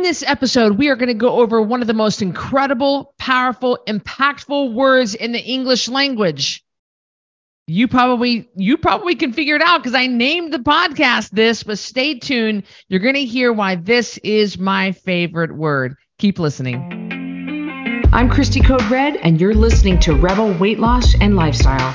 In this episode, we are going to go over one of the most incredible, powerful, impactful words in the English language. You probably you probably can figure it out because I named the podcast this, but stay tuned. You're going to hear why this is my favorite word. Keep listening. I'm Christy Code Red, and you're listening to Rebel Weight Loss and Lifestyle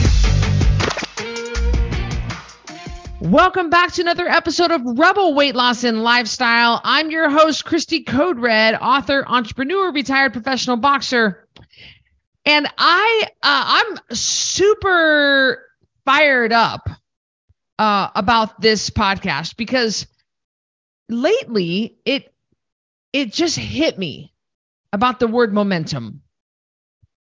Welcome back to another episode of Rebel Weight Loss and Lifestyle. I'm your host, Christy Code Red, author, entrepreneur, retired professional boxer. And I uh, I'm super fired up uh, about this podcast because lately it it just hit me about the word momentum.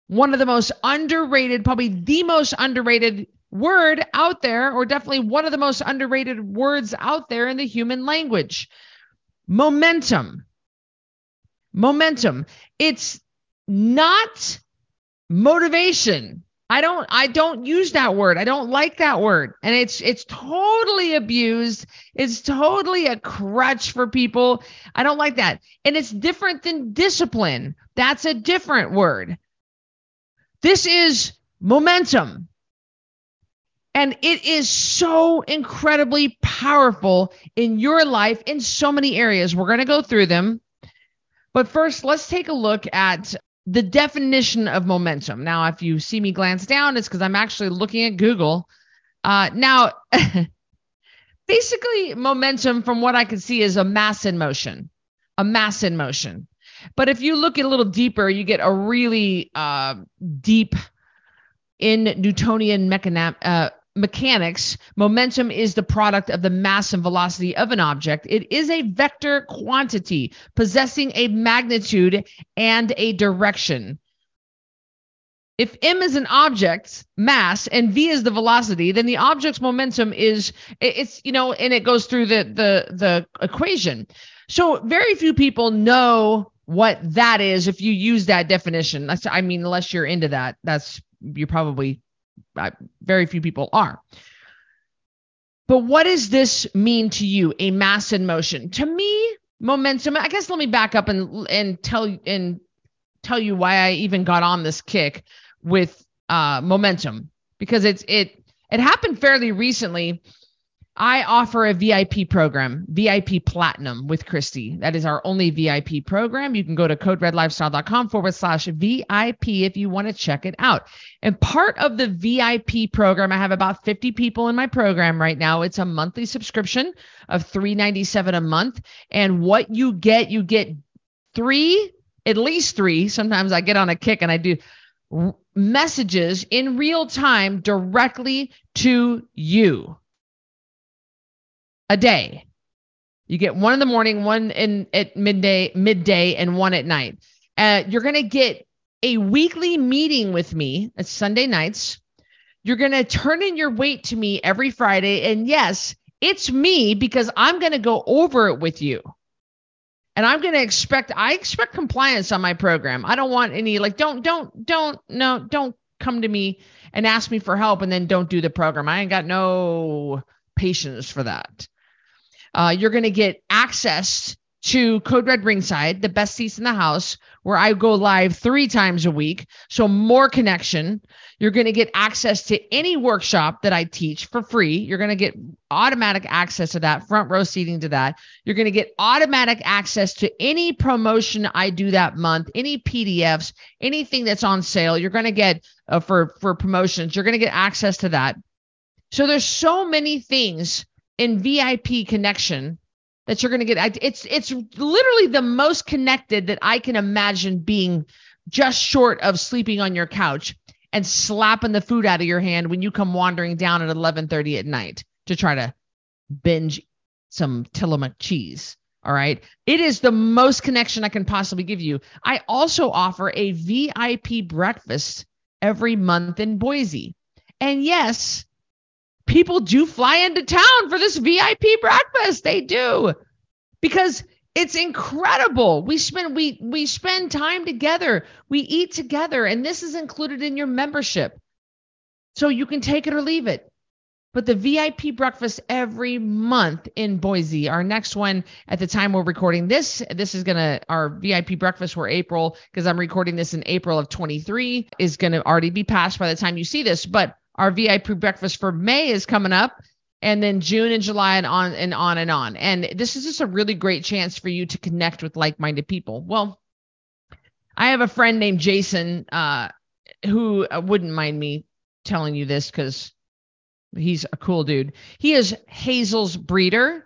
One of the most underrated, probably the most underrated word out there, or definitely one of the most underrated words out there in the human language momentum. Momentum. It's not motivation. I don't I don't use that word. I don't like that word. And it's it's totally abused. It's totally a crutch for people. I don't like that. And it's different than discipline. That's a different word. This is momentum. And it is so incredibly powerful in your life in so many areas. We're going to go through them. But first, let's take a look at the definition of momentum. Now, if you see me glance down, it's because I'm actually looking at Google. Uh, now, basically, momentum, from what I can see, is a mass in motion, a mass in motion. But if you look a little deeper, you get a really uh, deep in Newtonian mechana- uh, mechanics, momentum is the product of the mass and velocity of an object. It is a vector quantity possessing a magnitude and a direction. If m is an object's mass and v is the velocity, then the object's momentum is it's you know and it goes through the the the equation. So very few people know what that is if you use that definition. That's I mean unless you're into that, that's you're probably very few people are. But what does this mean to you? A mass in motion. To me, momentum. I guess let me back up and and tell and tell you why I even got on this kick with uh, momentum because it's it it happened fairly recently. I offer a VIP program, VIP Platinum with Christy. That is our only VIP program. You can go to coderedlifestyle.com forward slash VIP if you want to check it out. And part of the VIP program, I have about 50 people in my program right now. It's a monthly subscription of 397 a month. And what you get, you get three, at least three. Sometimes I get on a kick and I do messages in real time directly to you a day. You get one in the morning, one in at midday, midday, and one at night. Uh, you're gonna get a weekly meeting with me at Sunday nights. You're gonna turn in your weight to me every Friday, and yes, it's me because I'm gonna go over it with you. And I'm gonna expect I expect compliance on my program. I don't want any like don't don't don't no don't come to me and ask me for help and then don't do the program. I ain't got no patience for that. Uh, you're going to get access to Code Red Ringside, the best seats in the house, where I go live three times a week. So more connection. You're going to get access to any workshop that I teach for free. You're going to get automatic access to that, front row seating to that. You're going to get automatic access to any promotion I do that month, any PDFs, anything that's on sale. You're going to get uh, for for promotions. You're going to get access to that. So there's so many things in VIP connection that you're going to get. It's it's literally the most connected that I can imagine being, just short of sleeping on your couch and slapping the food out of your hand when you come wandering down at 11:30 at night to try to binge some Tillamook cheese. All right. It is the most connection I can possibly give you. I also offer a VIP breakfast every month in Boise. And yes, people do fly into town for this VIP breakfast. They do. Because it's incredible. We spend we we spend time together. We eat together and this is included in your membership. So you can take it or leave it. But the VIP breakfast every month in Boise. Our next one at the time we're recording this, this is gonna our VIP breakfast for April because I'm recording this in April of 23 is gonna already be passed by the time you see this. But our VIP breakfast for May is coming up and then June and July and on and on and on. And this is just a really great chance for you to connect with like-minded people. Well, I have a friend named Jason uh, who uh, wouldn't mind me telling you this because he's a cool dude. He is Hazel's breeder,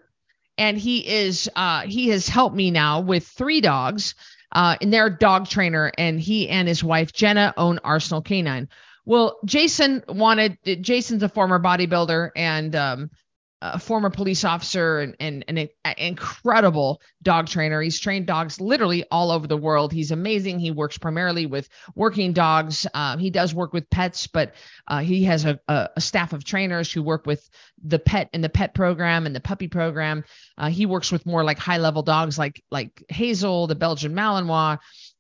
and he is uh, he has helped me now with three dogs. Uh, and they're a dog trainer, and he and his wife Jenna own Arsenal Canine. Well, Jason wanted Jason's a former bodybuilder and um, a former police officer and, and, and, an incredible dog trainer. He's trained dogs literally all over the world. He's amazing. He works primarily with working dogs. Um, he does work with pets, but uh, he has a, a, staff of trainers who work with the pet and the pet program and the puppy program. Uh, he works with more like high level dogs like like Hazel, the Belgian Malinois.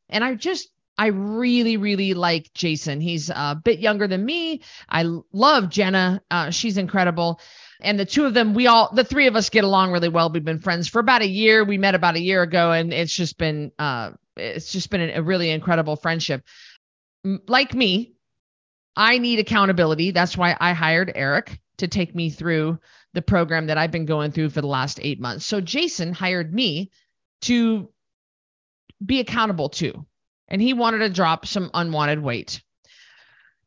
And I just I really, really like Jason. He's a bit younger than me. I love Jenna. Uh, she's incredible. And the two of them, we all, the three of us get along really well. We've been friends for about a year. We met about a year ago, and it's just been, uh, it's just been a, really incredible friendship. Like me, I need accountability. That's why I hired Eric to take me through the program that I've been going through for the last eight months. So Jason hired me to be accountable to and he wanted to drop some unwanted weight.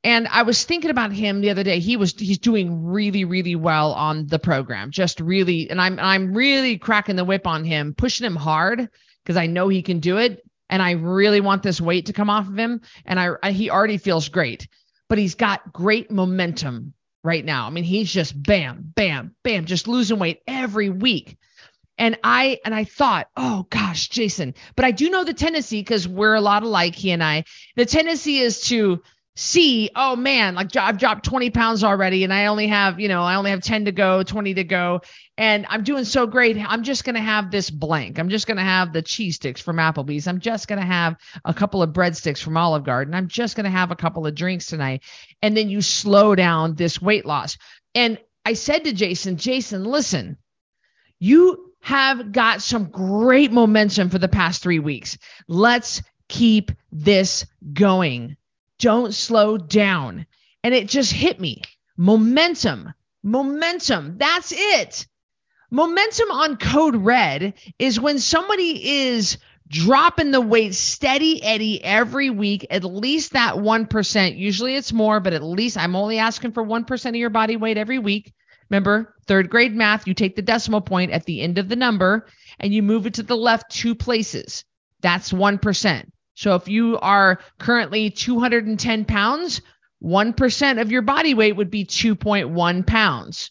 And I was thinking about him the other day. He was he's doing really really well on the program. Just really and I'm I'm really cracking the whip on him, pushing him hard because I know he can do it and I really want this weight to come off of him and I, I he already feels great. But he's got great momentum right now. I mean, he's just bam, bam, bam, just losing weight every week. And I and I thought, oh gosh, Jason. But I do know the tendency because we're a lot alike, he and I. The tendency is to see, oh man, like I've dropped 20 pounds already, and I only have, you know, I only have 10 to go, 20 to go, and I'm doing so great. I'm just gonna have this blank. I'm just gonna have the cheese sticks from Applebee's. I'm just gonna have a couple of breadsticks from Olive Garden. I'm just gonna have a couple of drinks tonight, and then you slow down this weight loss. And I said to Jason, Jason, listen, you have got some great momentum for the past three weeks. Let's keep this going. Don't slow down. And it just hit me. Momentum, momentum. That's it. Momentum on code red is when somebody is dropping the weight steady Eddie every week, at least that 1%. Usually it's more, but at least I'm only asking for 1% of your body weight every week. Remember, third grade math, you take the decimal point at the end of the number and you move it to the left two places. That's 1%. So if you are currently 210 pounds, 1% of your body weight would be 2.1 pounds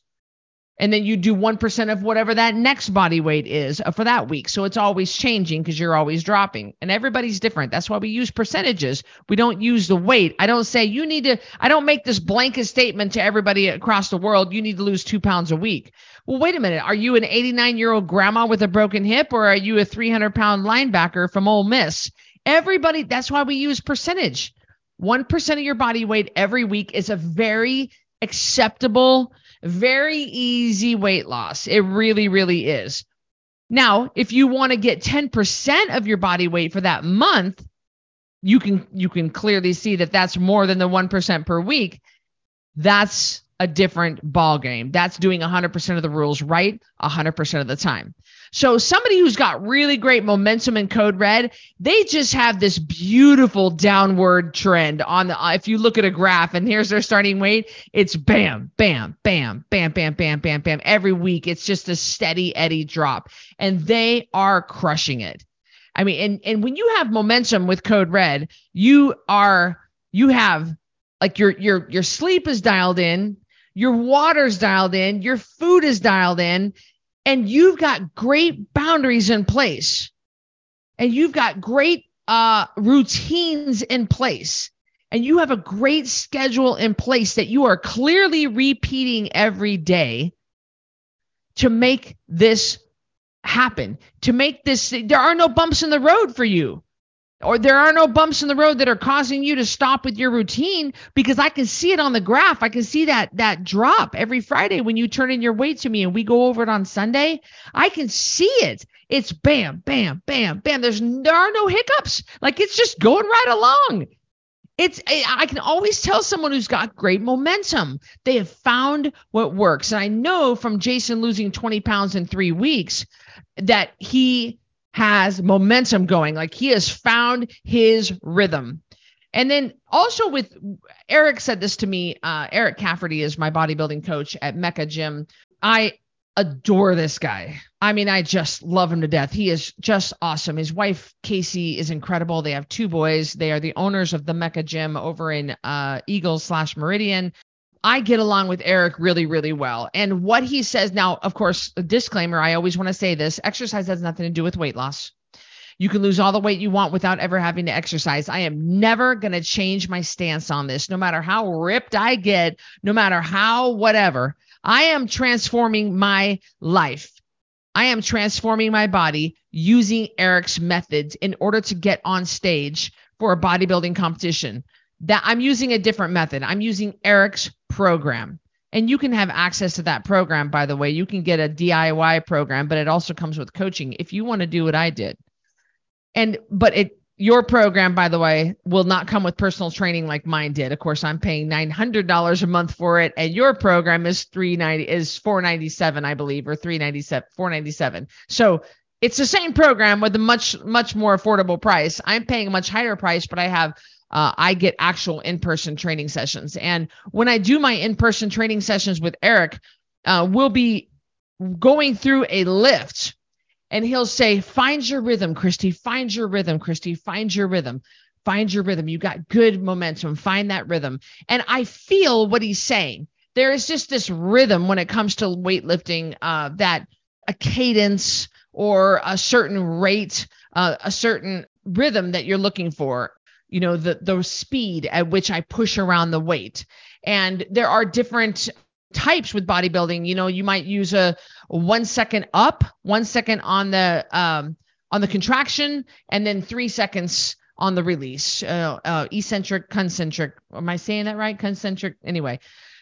and then you do 1% of whatever that next body weight is uh, for that week. So it's always changing because you're always dropping. And everybody's different. That's why we use percentages. We don't use the weight. I don't say you need to, I don't make this blanket statement to everybody across the world, you need to lose two pounds a week. Well, wait a minute. Are you an 89 year old grandma with a broken hip or are you a 300 pound linebacker from Ole Miss? Everybody, that's why we use percentage. 1% of your body weight every week is a very acceptable very easy weight loss. It really, really is. Now, if you want to get 10% of your body weight for that month, you can you can clearly see that that's more than the 1% per week. That's a different ball game. That's doing 100% of the rules right 100% of the time. So somebody who's got really great momentum in code red, they just have this beautiful downward trend on the if you look at a graph and here's their starting weight, it's bam, bam, bam, bam, bam, bam, bam, bam. Every week it's just a steady eddy drop and they are crushing it. I mean, and and when you have momentum with code red, you are you have like your your your sleep is dialed in, your water's dialed in, your food is dialed in, and you've got great boundaries in place. And you've got great uh, routines in place. And you have a great schedule in place that you are clearly repeating every day to make this happen, to make this, there are no bumps in the road for you or there are no bumps in the road that are causing you to stop with your routine because I can see it on the graph. I can see that that drop every Friday when you turn in your weight to me and we go over it on Sunday. I can see it. It's bam, bam, bam, bam. There's there are no hiccups. Like it's just going right along. It's I can always tell someone who's got great momentum. They have found what works. And I know from Jason losing 20 pounds in 3 weeks that he has momentum going. Like he has found his rhythm. And then also with Eric said this to me. Uh, Eric Cafferty is my bodybuilding coach at Mecca Gym. I adore this guy. I mean, I just love him to death. He is just awesome. His wife Casey is incredible. They have two boys. They are the owners of the Mecca Gym over in uh, Eagles slash Meridian. I get along with Eric really, really well. And what he says now, of course, a disclaimer, I always want to say this exercise has nothing to do with weight loss. You can lose all the weight you want without ever having to exercise. I am never going to change my stance on this, no matter how ripped I get, no matter how whatever. I am transforming my life. I am transforming my body using Eric's methods in order to get on stage for a bodybuilding competition that I'm using a different method. I'm using Eric's program. And you can have access to that program, by the way. You can get a DIY program, but it also comes with coaching if you want to do what I did. And, but it, your program, by the way, will not come with personal training like mine did. Of course, I'm paying $900 a month for it, and your program is 390 is 497, I believe, or 397, 497. So it's the same program with a much much more affordable price. I'm paying a much higher price, but I have uh, I get actual in person training sessions. And when I do my in person training sessions with Eric, uh, we'll be going through a lift and he'll say, Find your rhythm, Christy. Find your rhythm, Christy. Find your rhythm. Find your rhythm. You got good momentum. Find that rhythm. And I feel what he's saying. There is just this rhythm when it comes to weightlifting uh, that a cadence or a certain rate, uh, a certain rhythm that you're looking for you know the the speed at which I push around the weight. And there are different types with bodybuilding. You know, you might use a, one second up, one second on the um, on the contraction, and then three seconds on the release. Uh, uh, eccentric, concentric. Am I saying that right? Concentric. Anyway,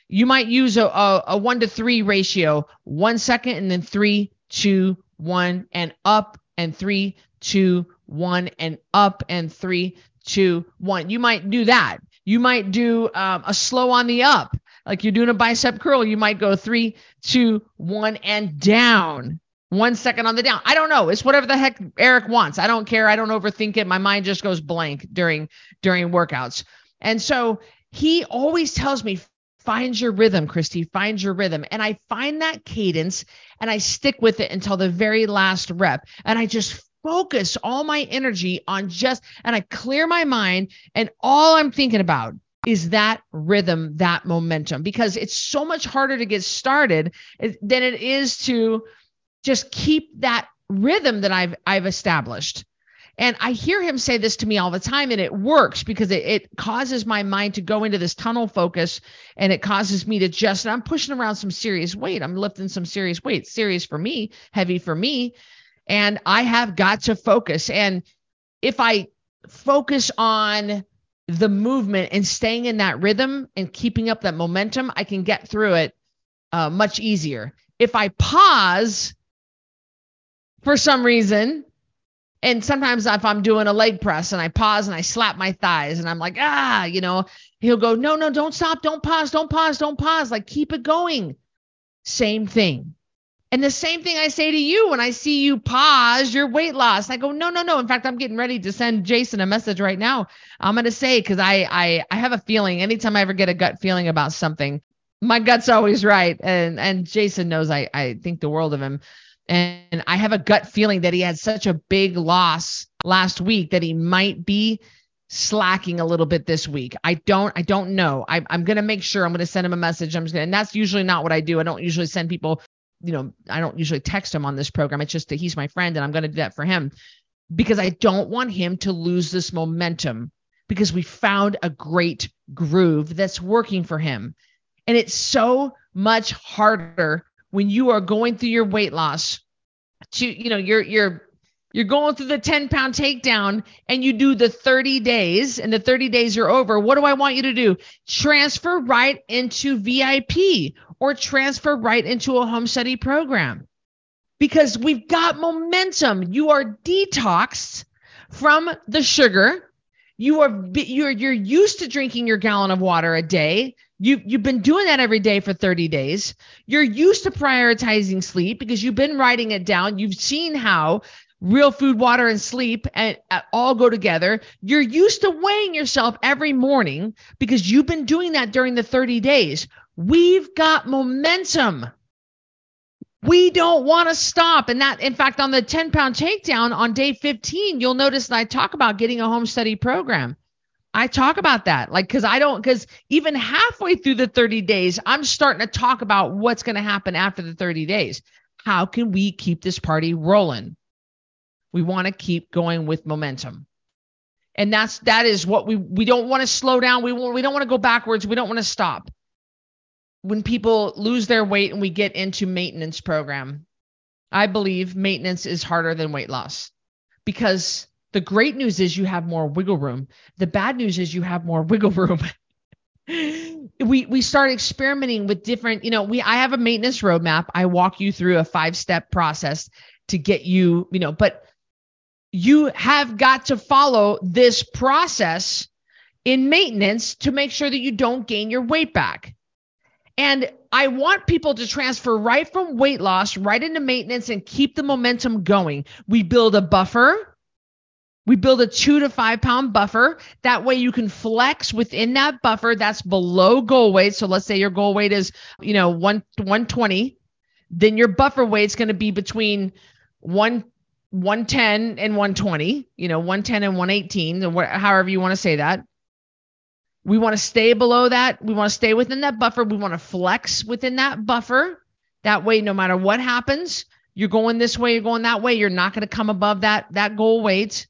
you might use a, a, a one to three ratio, one second, and then three, two, one, and up, and three, two, one, and up, and three, two, one. You might do that. You might do um, a slow on the up, like you're doing a bicep curl. You might go three, two, one, and down. One second on the down. I don't know. It's whatever the heck Eric wants. I don't care. I don't overthink it. My mind just goes blank during during workouts. And so he always tells me, find your rhythm, Christy. Find your rhythm. And I find that cadence and I stick with it until the very last rep. And I just focus all my energy on just, and I clear my mind, and all I'm thinking about is that rhythm, that momentum, because it's so much harder to get started eh, than it is to just keep that rhythm that I've I've established. And I hear him say this to me all the time, and it works because it, it, causes my mind to go into this tunnel focus and it causes me to just, I'm pushing around some serious weight. I'm lifting some serious weight, serious for me, heavy for me and I have got to focus. And if I focus on the movement and staying in that rhythm and keeping up that momentum, I can get through it uh, much easier. If I pause for some reason, and sometimes if I'm doing a leg press and I pause and I slap my thighs and I'm like, ah, you know, he'll go, no, no, don't stop, don't pause, don't pause, don't pause. Like keep it going. Same thing. And the same thing I say to you when I see you pause your weight loss. I go, no, no, no. In fact, I'm getting ready to send Jason a message right now. I'm gonna say because I, I I have a feeling anytime I ever get a gut feeling about something, my gut's always right. And and Jason knows I I think the world of him. And I have a gut feeling that he had such a big loss last week that he might be slacking a little bit this week. I don't I don't know. I, I'm gonna make sure I'm gonna send him a message. I'm just gonna and that's usually not what I do. I don't usually send people you know, I don't usually text him on this program. It's just that he's my friend and I'm going to do that for him because I don't want him to lose this momentum because we found a great groove that's working for him. And it's so much harder when you are going through your weight loss to, you know, you're, you're, you're going through the 10 pound takedown and you do the 30 days and the 30 days are over. What do I want you to do? Transfer right into VIP or transfer right into a home study program because we've got momentum. You are detoxed from the sugar. You are you're you're used to drinking your gallon of water a day. You you've been doing that every day for 30 days. You're used to prioritizing sleep because you've been writing it down. You've seen how real food, water, and sleep and uh, all go together. You're used to weighing yourself every morning because you've been doing that during the 30 days. We've got momentum. We don't want to stop. And that, in fact, on the 10 pound takedown on day 15, you'll notice that I talk about getting a home study program. I talk about that. Like, cause I don't, cause even halfway through the 30 days, I'm starting to talk about what's going to happen after the 30 days. How can we keep this party rolling? We want to keep going with momentum. And that's that is what we we don't want to slow down. We want, we don't want to go backwards. We don't want to stop. When people lose their weight and we get into maintenance program, I believe maintenance is harder than weight loss because the great news is you have more wiggle room. The bad news is you have more wiggle room. we we start experimenting with different, you know, we I have a maintenance roadmap. I walk you through a five-step process to get you, you know, but you have got to follow this process in maintenance to make sure that you don't gain your weight back. And I want people to transfer right from weight loss right into maintenance and keep the momentum going. We build a buffer. We build a two to five pound buffer. That way you can flex within that buffer that's below goal weight. So let's say your goal weight is, you know, one, 120. Then your buffer weight is going to be between one 110 and 120, you know, 110 and 118, or however you want to say that. We want to stay below that. We want to stay within that buffer. We want to flex within that buffer. That way, no matter what happens, you're going this way, you're going that way. You're not going to come above that that goal weight.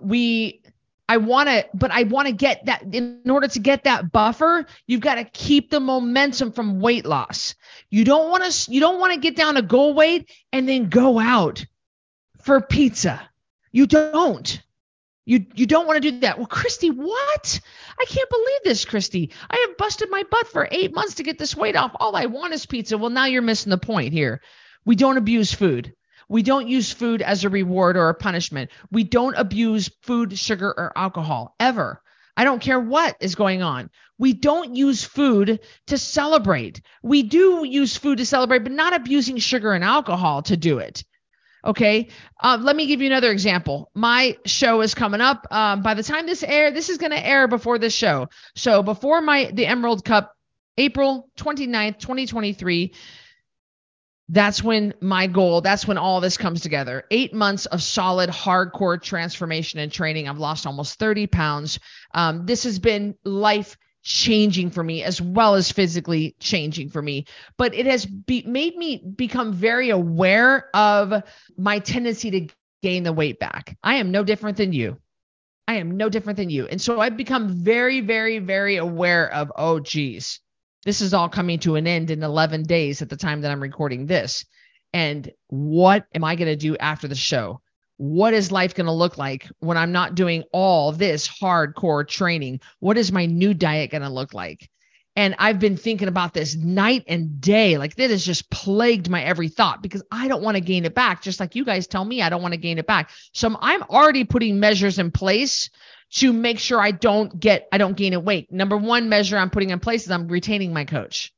We, I want to, but I want to get that. In order to get that buffer, you've got to keep the momentum from weight loss. You don't want to, you don't want to get down to goal weight and then go out for pizza. You don't. You you don't want to do that. Well, Christy, what? I can't believe this, Christy. I have busted my butt for eight months to get this weight off. All I want is pizza. Well, now you're missing the point here. We don't abuse food. We don't use food as a reward or a punishment. We don't abuse food, sugar, or alcohol ever. I don't care what is going on. We don't use food to celebrate. We do use food to celebrate, but not abusing sugar and alcohol to do it. Okay. Uh, let me give you another example. My show is coming up. Um, by the time this air, this is going to air before this show. So before my the Emerald Cup, April 29th, 2023. That's when my goal, that's when all this comes together. Eight months of solid, hardcore transformation and training. I've lost almost 30 pounds. Um, this has been life changing for me as well as physically changing for me. But it has be- made me become very aware of my tendency to gain the weight back. I am no different than you. I am no different than you. And so i've become very very very aware of oh geez this is all coming to an end in 11 days at the time that i'm recording this. And what am i going to do after the show what is life going to look like when I'm not doing all this hardcore training? What is my new diet going to look like? And I've been thinking about this night and day. Like that has just plagued my every thought because I don't want to gain it back. Just like you guys tell me, I don't want to gain it back. So I'm already putting measures in place to make sure I don't get, I don't gain a weight. Number one measure I'm putting in place is I'm retaining my coach.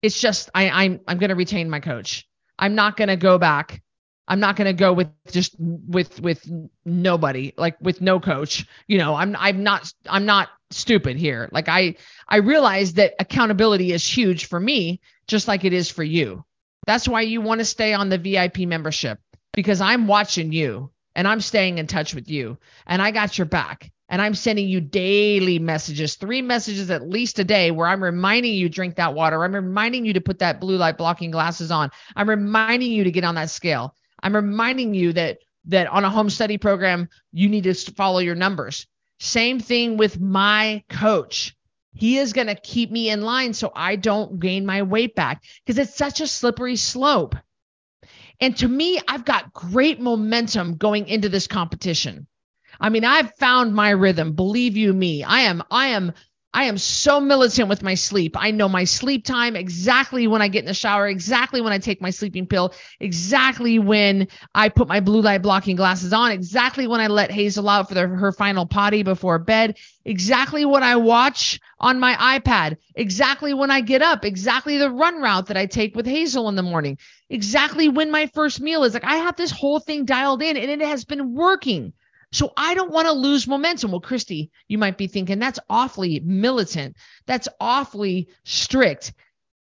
It's just, I, I'm, I'm going to retain my coach. I'm not going to go back I'm not going to go with just with with nobody, like with no coach. You know, I'm I'm not I'm not stupid here. Like I I realize that accountability is huge for me, just like it is for you. That's why you want to stay on the VIP membership because I'm watching you and I'm staying in touch with you and I got your back and I'm sending you daily messages, three messages at least a day where I'm reminding you drink that water. I'm reminding you to put that blue light blocking glasses on. I'm reminding you to get on that scale. I'm reminding you that that on a home study program, you need to follow your numbers. Same thing with my coach. He is going to keep me in line so I don't gain my weight back because it's such a slippery slope. And to me, I've got great momentum going into this competition. I mean, I've found my rhythm. Believe you me, I am, I am I am so militant with my sleep. I know my sleep time exactly when I get in the shower, exactly when I take my sleeping pill, exactly when I put my blue light blocking glasses on, exactly when I let Hazel out for the, her final potty before bed, exactly what I watch on my iPad, exactly when I get up, exactly the run route that I take with Hazel in the morning, exactly when my first meal is. Like I have this whole thing dialed in and it has been working. So I don't want to lose momentum. Well, Christy, you might be thinking that's awfully militant. That's awfully strict.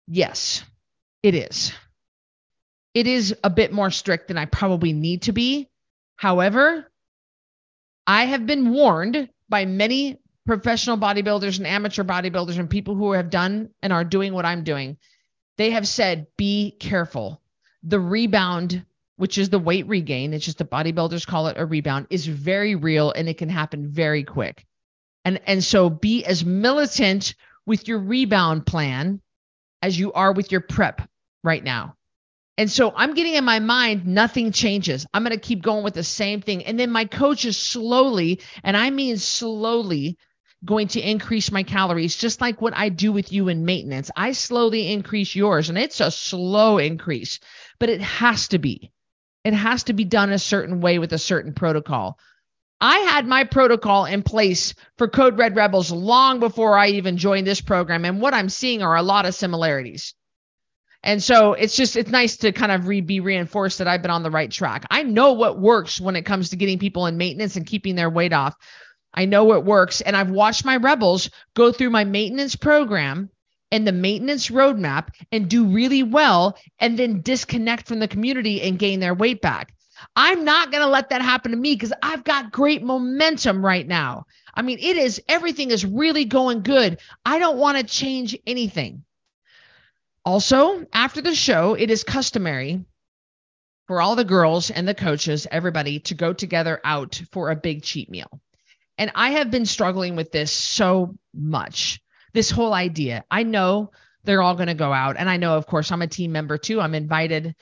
Yes, it is. It is a bit more strict than I probably need to be. However, I have been warned by many professional bodybuilders and amateur bodybuilders and people who have done and are doing what I'm doing. They have said, be careful. The rebound which is the weight regain, it's just the bodybuilders call it a rebound, is very real and it can happen very quick. And and so be as militant with your rebound plan as you are with your prep right now. And so I'm getting in my mind, nothing changes. I'm going to keep going with the same thing. And then my coach is slowly, and I mean slowly, going to increase my calories, just like what I do with you in maintenance. I slowly increase yours, and it's a slow increase, but it has to be. It has to be done a certain way with a certain protocol. I had my protocol in place for Code Red Rebels long before I even joined this program. And what I'm seeing are a lot of similarities. And so it's just, it's nice to kind of re- be reinforced that I've been on the right track. I know what works when it comes to getting people in maintenance and keeping their weight off. I know what works. And I've watched my rebels go through my maintenance program and the maintenance roadmap and do really well and then disconnect from the community and gain their weight back. I'm not going to let that happen to me because I've got great momentum right now. I mean, it is everything is really going good. I don't want to change anything. Also, after the show, it is customary for all the girls and the coaches, everybody to go together out for a big cheat meal. And I have been struggling with this so much this whole idea. I know they're all going to go out. And I know, of course, I'm a team member too. I'm invited.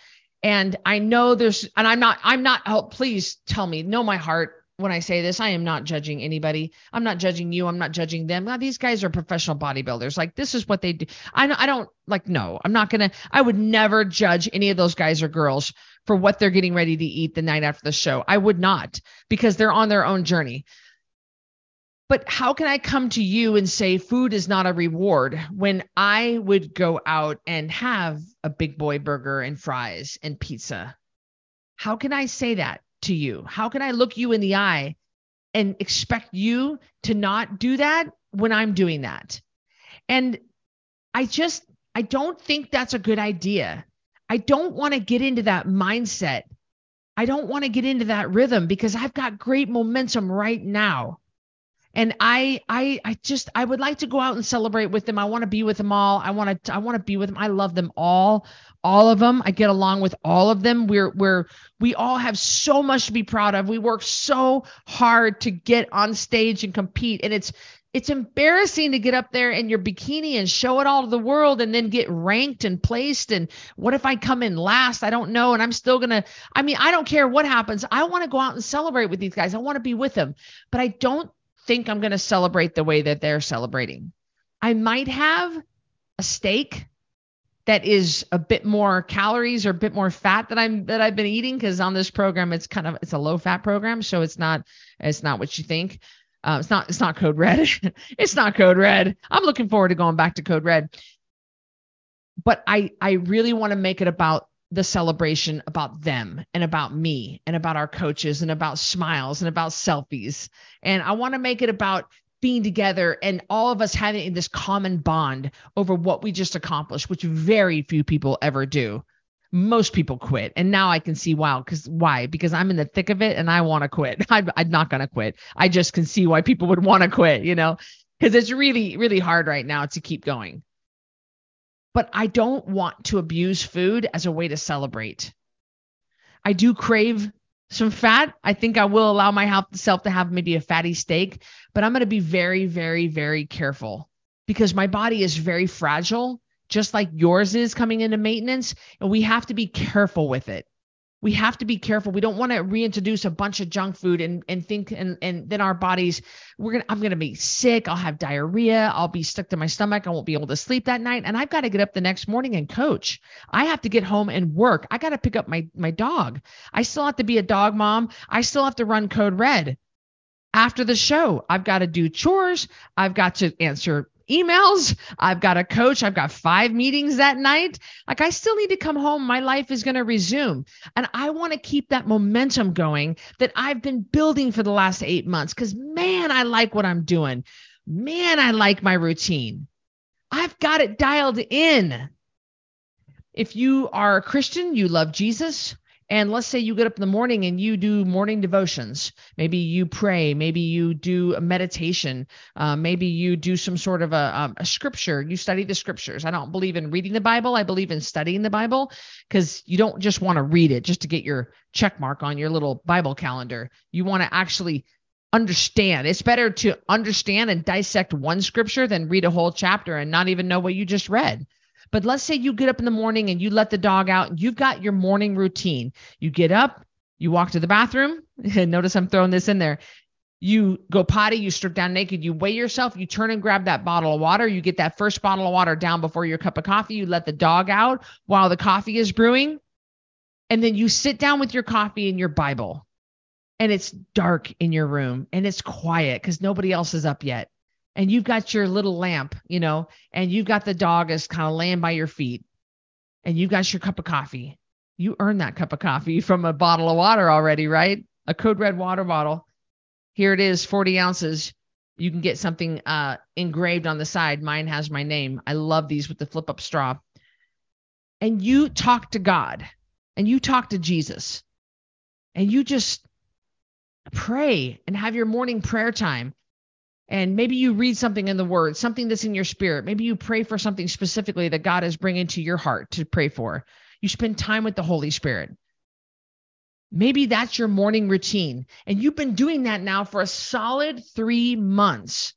And I know there's, and I'm not, I'm not, oh, please tell me, know my heart when I say this. I am not judging anybody. I'm not judging you. I'm not judging them. Now, these guys are professional bodybuilders. Like, this is what they do. I, I don't, like, no, I'm not going to, I would never judge any of those guys or girls for what they're getting ready to eat the night after the show. I would not because they're on their own journey. But how can I come to you and say food is not a reward when I would go out and have a big boy burger and fries and pizza? How can I say that to you? How can I look you in the eye and expect you to not do that when I'm doing that? And I just, I don't think that's a good idea. I don't want to get into that mindset. I don't want to get into that rhythm because I've got great momentum right now and I I I just I would like to go out and celebrate with them. I want to be with them all. I want to I want to be with them. I love them all. All of them. I get along with all of them. We're we're we all have so much to be proud of. We work so hard to get on stage and compete and it's it's embarrassing to get up there in your bikini and show it all to the world and then get ranked and placed and what if I come in last? I don't know and I'm still going to I mean, I don't care what happens. I want to go out and celebrate with these guys. I want to be with them. But I don't think I'm going to celebrate the way that they're celebrating. I might have a steak that is a bit more calories or a bit more fat that I'm that I've been eating because on this program it's kind of it's a low fat program, so it's not it's not what you think. Uh, it's not it's not code red. it's not code red. I'm looking forward to going back to code red. But I I really want to make it about the celebration about them and about me and about our coaches and about smiles and about selfies. And I want to make it about being together and all of us having this common bond over what we just accomplished, which very few people ever do. Most people quit. And now I can see why. Because why? Because I'm in the thick of it and I want to quit. I'm, I'm not going to quit. I just can see why people would want to quit, you know, because it's really, really hard right now to keep going but I don't want to abuse food as a way to celebrate. I do crave some fat. I think I will allow myself to have maybe a fatty steak, but I'm going to be very, very, very careful because my body is very fragile, just like yours is coming into maintenance. And we have to be careful with it we have to be careful. We don't want to reintroduce a bunch of junk food and and think and and then our bodies we're gonna I'm gonna be sick. I'll have diarrhea. I'll be stuck to my stomach. I won't be able to sleep that night. And I've got to get up the next morning and coach. I have to get home and work. I got to pick up my my dog. I still have to be a dog mom. I still have to run Code Red. After the show, I've got to do chores. I've got to answer emails. I've got a coach. I've got five meetings that night. Like I still need to come home. My life is going to resume. And I want to keep that momentum going that I've been building for the last eight months because man, I like what I'm doing. Man, I like my routine. I've got it dialed in. If you are a Christian, you love Jesus, and let's say you get up in the morning and you do morning devotions. Maybe you pray. Maybe you do a meditation. Uh, maybe you do some sort of a, um, a scripture. You study the scriptures. I don't believe in reading the Bible. I believe in studying the Bible because you don't just want to read it just to get your check mark on your little Bible calendar. You want to actually understand. It's better to understand and dissect one scripture than read a whole chapter and not even know what you just read. But let's say you get up in the morning and you let the dog out and you've got your morning routine. You get up, you walk to the bathroom. Notice I'm throwing this in there. You go potty, you strip down naked, you weigh yourself, you turn and grab that bottle of water. You get that first bottle of water down before your cup of coffee. You let the dog out while the coffee is brewing. And then you sit down with your coffee and your Bible. And it's dark in your room and it's quiet because nobody else is up yet and you've got your little lamp, you know, and you've got the dog is kind of laying by your feet, and you've got your cup of coffee. You earned that cup of coffee from a bottle of water already, right? A code red water bottle. Here it is, 40 ounces. You can get something uh, engraved on the side. Mine has my name. I love these with the flip up straw. And you talk to God and you talk to Jesus and you just pray and have your morning prayer time and maybe you read something in the word, something that's in your spirit. Maybe you pray for something specifically that God is bringing to your heart to pray for. You spend time with the Holy Spirit. Maybe that's your morning routine. And you've been doing that now for a solid three months.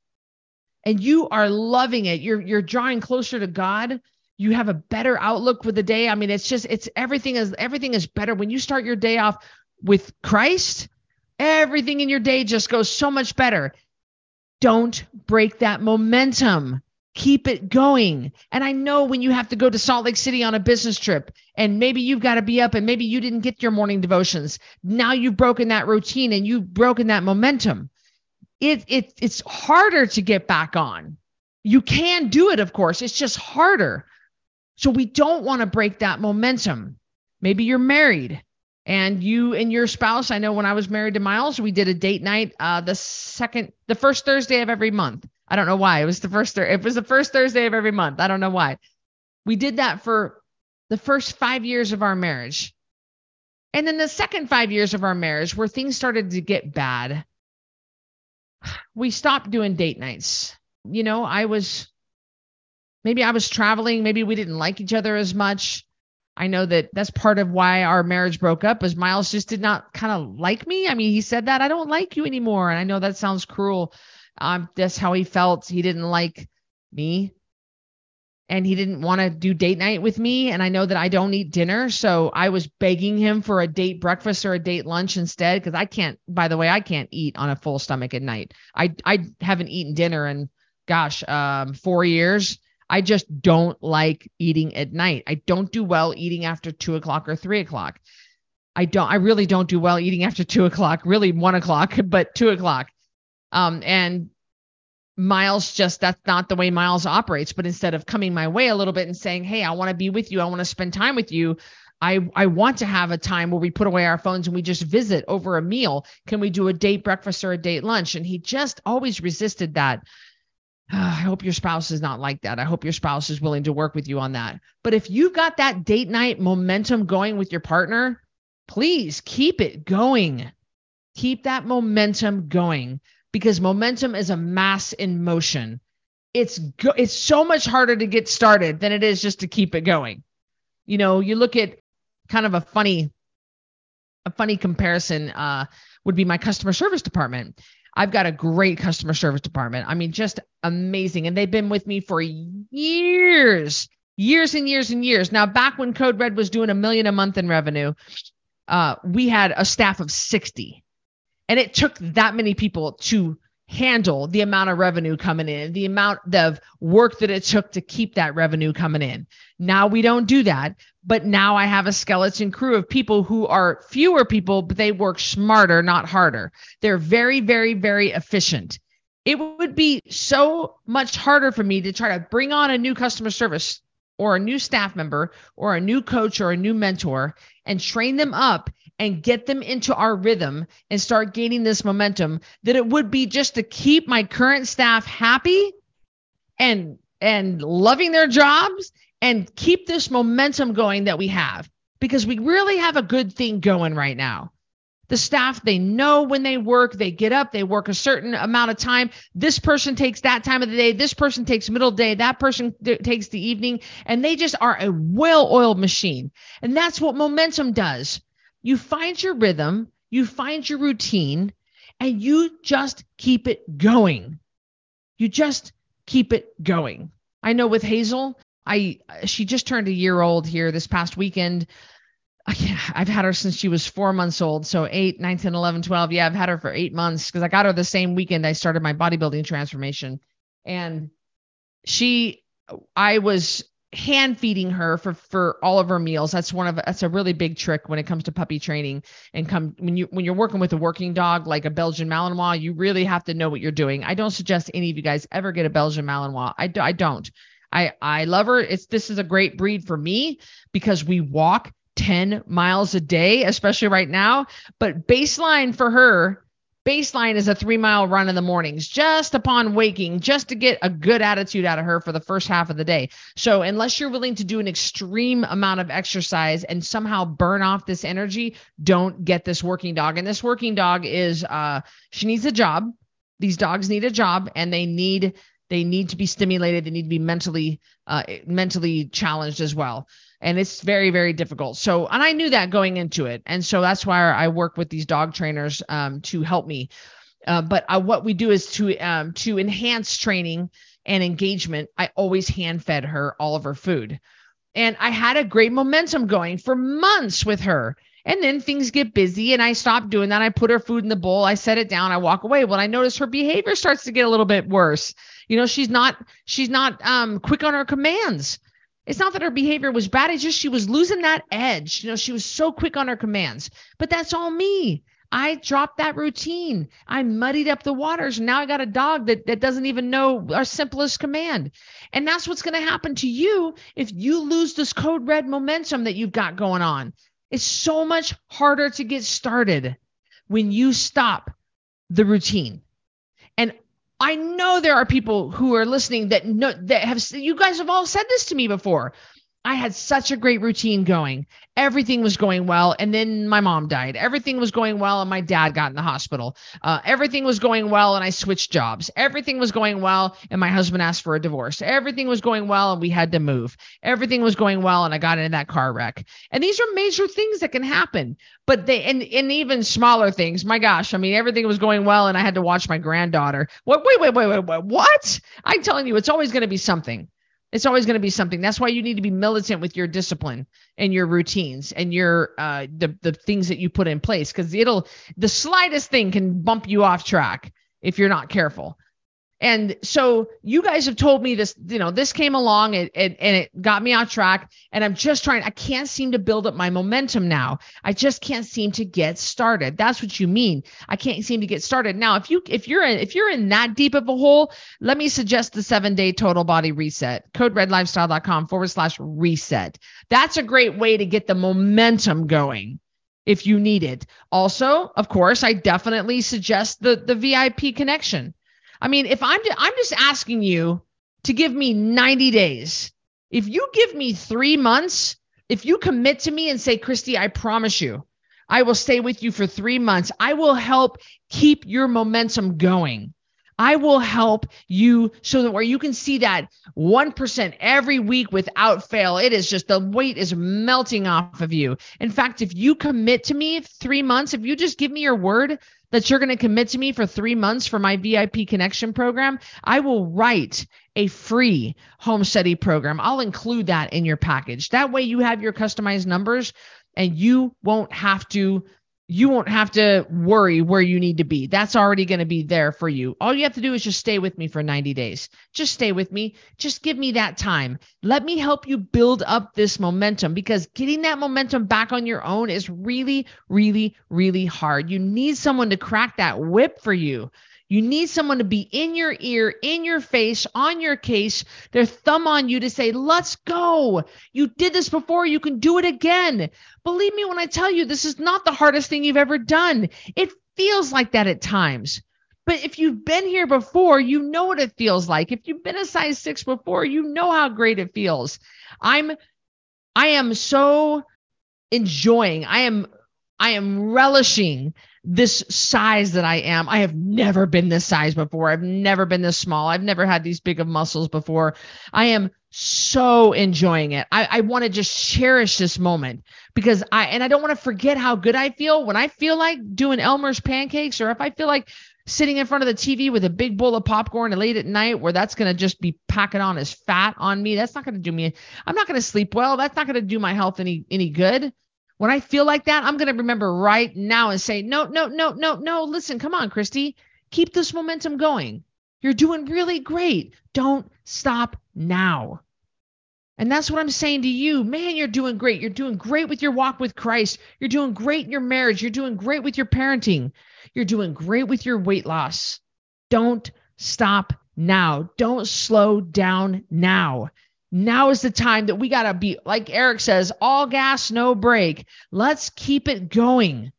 And you are loving it. You're you're drawing closer to God. You have a better outlook with the day. I mean, it's just it's everything is everything is better. When you start your day off with Christ, everything in your day just goes so much better. Don't break that momentum. Keep it going. And I know when you have to go to Salt Lake City on a business trip and maybe you've got to be up and maybe you didn't get your morning devotions. Now you've broken that routine and you've broken that momentum. It, it it's harder to get back on. You can do it, of course. It's just harder. So we don't want to break that momentum. Maybe you're married and you and your spouse i know when i was married to miles we did a date night uh the second the first thursday of every month. I don't know why. It was the first it was the first thursday of every month. I don't know why. We did that for the first five years of our marriage. And then the second five years of our marriage where things started to get bad we stopped doing date nights. You know i was maybe i was traveling. Maybe we didn't like each other as much I know that that's part of why our marriage broke up is Miles just did not kind of like me. I mean, he said that I don't like you anymore. And I know that sounds cruel. Um, that's how he felt. He didn't like me and he didn't want to do date night with me. And I know that I don't eat dinner. So I was begging him for a date breakfast or a date lunch instead. Cause I can't, by the way, I can't eat on a full stomach at night. I, I haven't eaten dinner in gosh, um, four years. I just don't like eating at night. I don't do well eating after two o'clock or three o'clock. I don't, I really don't do well eating after two o'clock, really one o'clock, but two o'clock. Um, and Miles just, that's not the way Miles operates. But instead of coming my way a little bit and saying, Hey, I want to be with you. I want to spend time with you. I, I want to have a time where we put away our phones and we just visit over a meal. Can we do a date breakfast or a date lunch? And he just always resisted that. I hope your spouse is not like that. I hope your spouse is willing to work with you on that. But if you've got that date night momentum going with your partner, please keep it going. Keep that momentum going because momentum is a mass in motion. It's go- it's so much harder to get started than it is just to keep it going. You know, you look at kind of a funny a funny comparison uh, would be my customer service department. I've got a great customer service department. I mean, just amazing. And they've been with me for years, years and years and years. Now, back when Code Red was doing a million a month in revenue, uh, we had a staff of 60. And it took that many people to handle the amount of revenue coming in, the amount of work that it took to keep that revenue coming in. Now we don't do that, but now I have a skeleton crew of people who are fewer people, but they work smarter, not harder. They're very, very, very efficient. It would be so much harder for me to try to bring on a new customer service or a new staff member or a new coach or a new mentor and train them up and get them into our rhythm and start gaining this momentum that it would be just to keep my current staff happy and and loving their jobs and keep this momentum going that we have because we really have a good thing going right now. The staff, they know when they work, they get up, they work a certain amount of time. This person takes that time of the day, this person takes middle day, that person th- takes the evening, and they just are a well oiled machine. And that's what momentum does. You find your rhythm, you find your routine, and you just keep it going. You just keep it going. I know with Hazel, I she just turned a year old here this past weekend. I've had her since she was four months old. So 8, 9, 10, 11, 12. Yeah, I've had her for eight months because I got her the same weekend I started my bodybuilding transformation. And she, I was hand feeding her for for all of her meals. That's one of that's a really big trick when it comes to puppy training and come when you when you're working with a working dog like a Belgian Malinois, you really have to know what you're doing. I don't suggest any of you guys ever get a Belgian Malinois. I, I don't. I I love her. It's this is a great breed for me because we walk 10 miles a day, especially right now, but baseline for her Baseline is a three mile run in the mornings just upon waking, just to get a good attitude out of her for the first half of the day. So, unless you're willing to do an extreme amount of exercise and somehow burn off this energy, don't get this working dog. And this working dog is, uh, she needs a job. These dogs need a job and they need they need to be stimulated they need to be mentally uh, mentally challenged as well and it's very very difficult so and i knew that going into it and so that's why i work with these dog trainers um, to help me uh, but uh, what we do is to um, to enhance training and engagement i always hand fed her all of her food and i had a great momentum going for months with her and then things get busy and I stop doing that. I put her food in the bowl, I set it down, I walk away. Well, I notice her behavior starts to get a little bit worse. You know, she's not she's not um quick on her commands. It's not that her behavior was bad, it's just she was losing that edge. You know, she was so quick on her commands. But that's all me. I dropped that routine. I muddied up the waters. Now I got a dog that, that doesn't even know our simplest command. And that's what's going to happen to you if you lose this code red momentum that you've got going on. It's so much harder to get started when you stop the routine. And I know there are people who are listening that know that have you guys have all said this to me before. I had such a great routine going. Everything was going well. And then my mom died. Everything was going well. And my dad got in the hospital. Uh, everything was going well. And I switched jobs. Everything was going well. And my husband asked for a divorce. Everything was going well. And we had to move. Everything was going well. And I got into that car wreck. And these are major things that can happen. But they, and, and even smaller things. My gosh. I mean, everything was going well. And I had to watch my granddaughter. What, wait, wait, wait, wait, wait. What? I'm telling you, it's always going to be something. It's always going to be something. That's why you need to be militant with your discipline and your routines and your uh the the things that you put in place because it'll the slightest thing can bump you off track if you're not careful. And so you guys have told me this, you know, this came along and, and, and, it got me on track. And I'm just trying, I can't seem to build up my momentum now. I just can't seem to get started. That's what you mean. I can't seem to get started. Now, if you if you're in if you're in that deep of a hole, let me suggest the seven day total body reset. CodeRedLifestyle.com forward slash reset. That's a great way to get the momentum going if you need it. Also, of course, I definitely suggest the the VIP connection. I mean, if I'm I'm just asking you to give me 90 days. If you give me 3 months, if you commit to me and say, "Christy, I promise you, I will stay with you for 3 months. I will help keep your momentum going." I will help you so that where you can see that 1% every week without fail. It is just the weight is melting off of you. In fact, if you commit to me three months, if you just give me your word that you're going to commit to me for three months for my VIP connection program, I will write a free home study program. I'll include that in your package. That way you have your customized numbers and you won't have to you won't have to worry where you need to be. That's already going to be there for you. All you have to do is just stay with me for 90 days. Just stay with me. Just give me that time. Let me help you build up this momentum because getting that momentum back on your own is really, really, really hard. You need someone to crack that whip for you. You need someone to be in your ear, in your face, on your case, their thumb on you to say, let's go. You did this before. You can do it again. Believe me when I tell you, this is not the hardest thing you've ever done. It feels like that at times. But if you've been here before, you know what it feels like. If you've been a size six before, you know how great it feels. I'm, I am so enjoying, I am, I am relishing this size that I am. I have never been this size before. I've never been this small. I've never had these big of muscles before. I am so enjoying it. I, I want to just cherish this moment because I, and I don't want to forget how good I feel when I feel like doing Elmer's pancakes or if I feel like sitting in front of the TV with a big bowl of popcorn late at night where that's going to just be packing on as fat on me. That's not going to do me. I'm not going to sleep well. That's not going to do my health any, any good. When I feel like that, I'm going to remember right now and say, no, no, no, no, no. Listen, come on, Christy. Keep this momentum going. You're doing really great. Don't stop now. And that's what I'm saying to you. Man, you're doing great. You're doing great with your walk with Christ. You're doing great in your marriage. You're doing great with your parenting. You're doing great with your weight loss. Don't stop now. Don't slow down now. Now is the time that we got to be, like Eric says, all gas, no brake. Let's keep it going.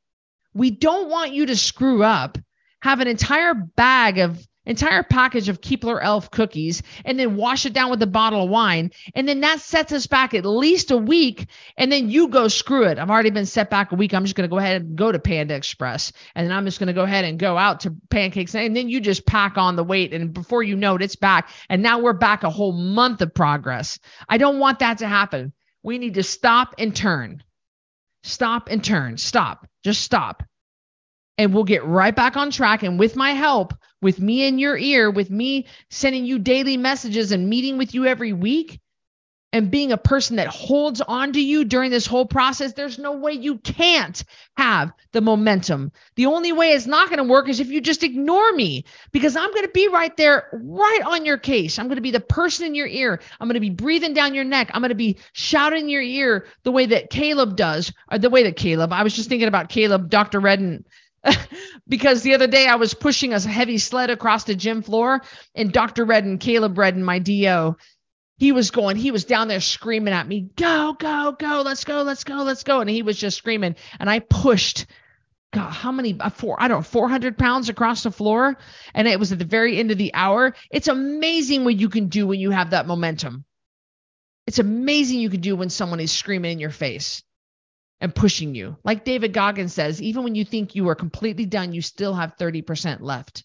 We don't want you to screw up, have an entire bag of entire package of Keebler Elf cookies and then wash it down with a bottle of wine. And then that sets us back at least a week. And then you go screw it. I've already been set back a week. I'm just going to go ahead and go to Panda Express. And then I'm just going to go ahead and go out to pancakes. And then you just pack on the weight. And before you know it, it's back. And now we're back a whole month of progress. I don't want that to happen. We need to stop and turn. Stop and turn. Stop. Just stop and we'll get right back on track. And with my help, with me in your ear, with me sending you daily messages and meeting with you every week, and being a person that holds on to you during this whole process, there's no way you can't have the momentum. The only way it's not going to work is if you just ignore me because I'm going to be right there, right on your case. I'm going to be the person in your ear. I'm going to be breathing down your neck. I'm going to be shouting in your ear the way that Caleb does, or the way that Caleb, I was just thinking about Caleb, Dr. Redden because the other day I was pushing a heavy sled across the gym floor, and Dr. Redden, Caleb Redden, my DO, he was going, he was down there screaming at me, go, go, go, let's go, let's go, let's go. And he was just screaming. And I pushed, God, how many, uh, four, I don't know, 400 pounds across the floor. And it was at the very end of the hour. It's amazing what you can do when you have that momentum. It's amazing you can do when someone is screaming in your face and pushing you. Like David Goggins says, even when you think you are completely done, you still have 30% left.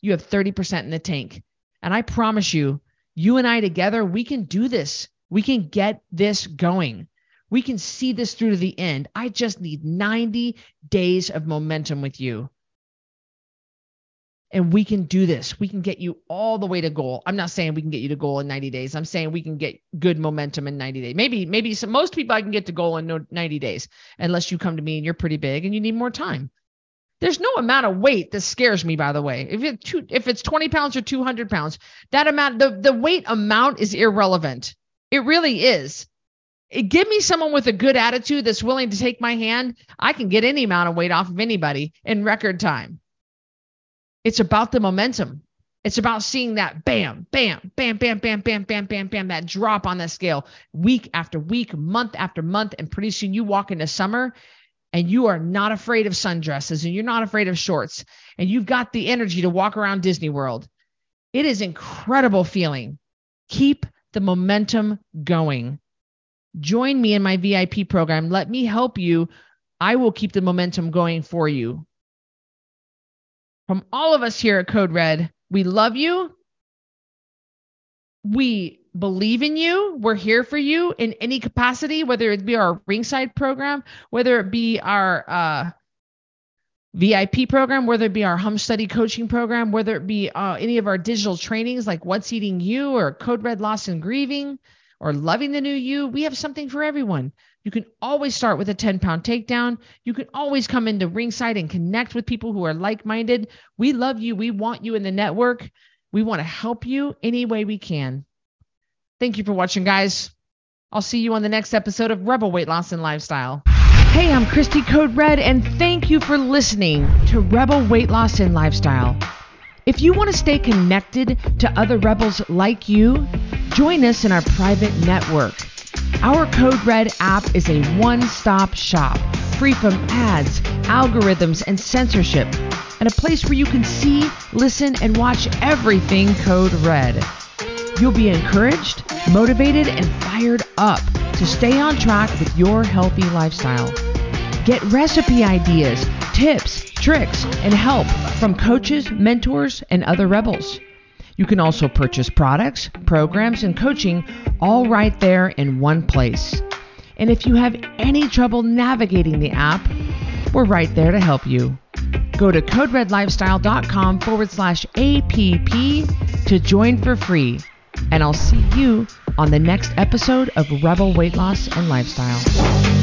You have 30% in the tank. And I promise you, you and I together, we can do this. We can get this going. We can see this through to the end. I just need 90 days of momentum with you and we can do this. We can get you all the way to goal. I'm not saying we can get you to goal in 90 days. I'm saying we can get good momentum in 90 days. Maybe, maybe some, most people I can get to goal in 90 days, unless you come to me and you're pretty big and you need more time. There's no amount of weight that scares me, by the way. If it's two, if it's 20 pounds or 200 pounds, that amount, the, the weight amount is irrelevant. It really is. It, give me someone with a good attitude that's willing to take my hand. I can get any amount of weight off of anybody in record time. It's about the momentum. It's about seeing that bam, bam, bam, bam, bam, bam, bam, bam, bam, that drop on the scale week after week, month after month. And pretty soon you walk into summer and you are not afraid of sundresses and you're not afraid of shorts and you've got the energy to walk around Disney World. It is incredible feeling. Keep the momentum going. Join me in my VIP program. Let me help you. I will keep the momentum going for you from all of us here at Code Red, We love you. We believe in you. We're here for you in any capacity, whether it be our ringside program, whether it be our uh, VIP program, whether it be our home study coaching program, whether it be uh, any of our digital trainings like What's Eating You or Code Red Loss and Grieving or Loving the New You. We have something for everyone. You can always start with a 10 pound takedown. You can always come into ringside and connect with people who are like minded. We love you. We want you in the network. We want to help you any way we can. Thank you for watching, guys. I'll see you on the next episode of Rebel Weight Loss and Lifestyle. Hey, I'm Christy Code Red, and thank you for listening to Rebel Weight Loss and Lifestyle. If you want to stay connected to other rebels like you, join us in our private network. Our Code Red app is a one stop shop, free from ads, algorithms, and censorship, and a place where you can see, listen, and watch everything Code Red. You'll be encouraged, motivated, and fired up to stay on track with your healthy lifestyle. Get recipe ideas, tips, tricks, and help from coaches, mentors, and other rebels. You can also purchase products, programs, and coaching all right there in one place. And if you have any trouble navigating the app, we're right there to help you. Go to coderedlifestyle.com forward slash APP to join for free. And I'll see you on the next episode of Rebel Weight Loss and Lifestyle.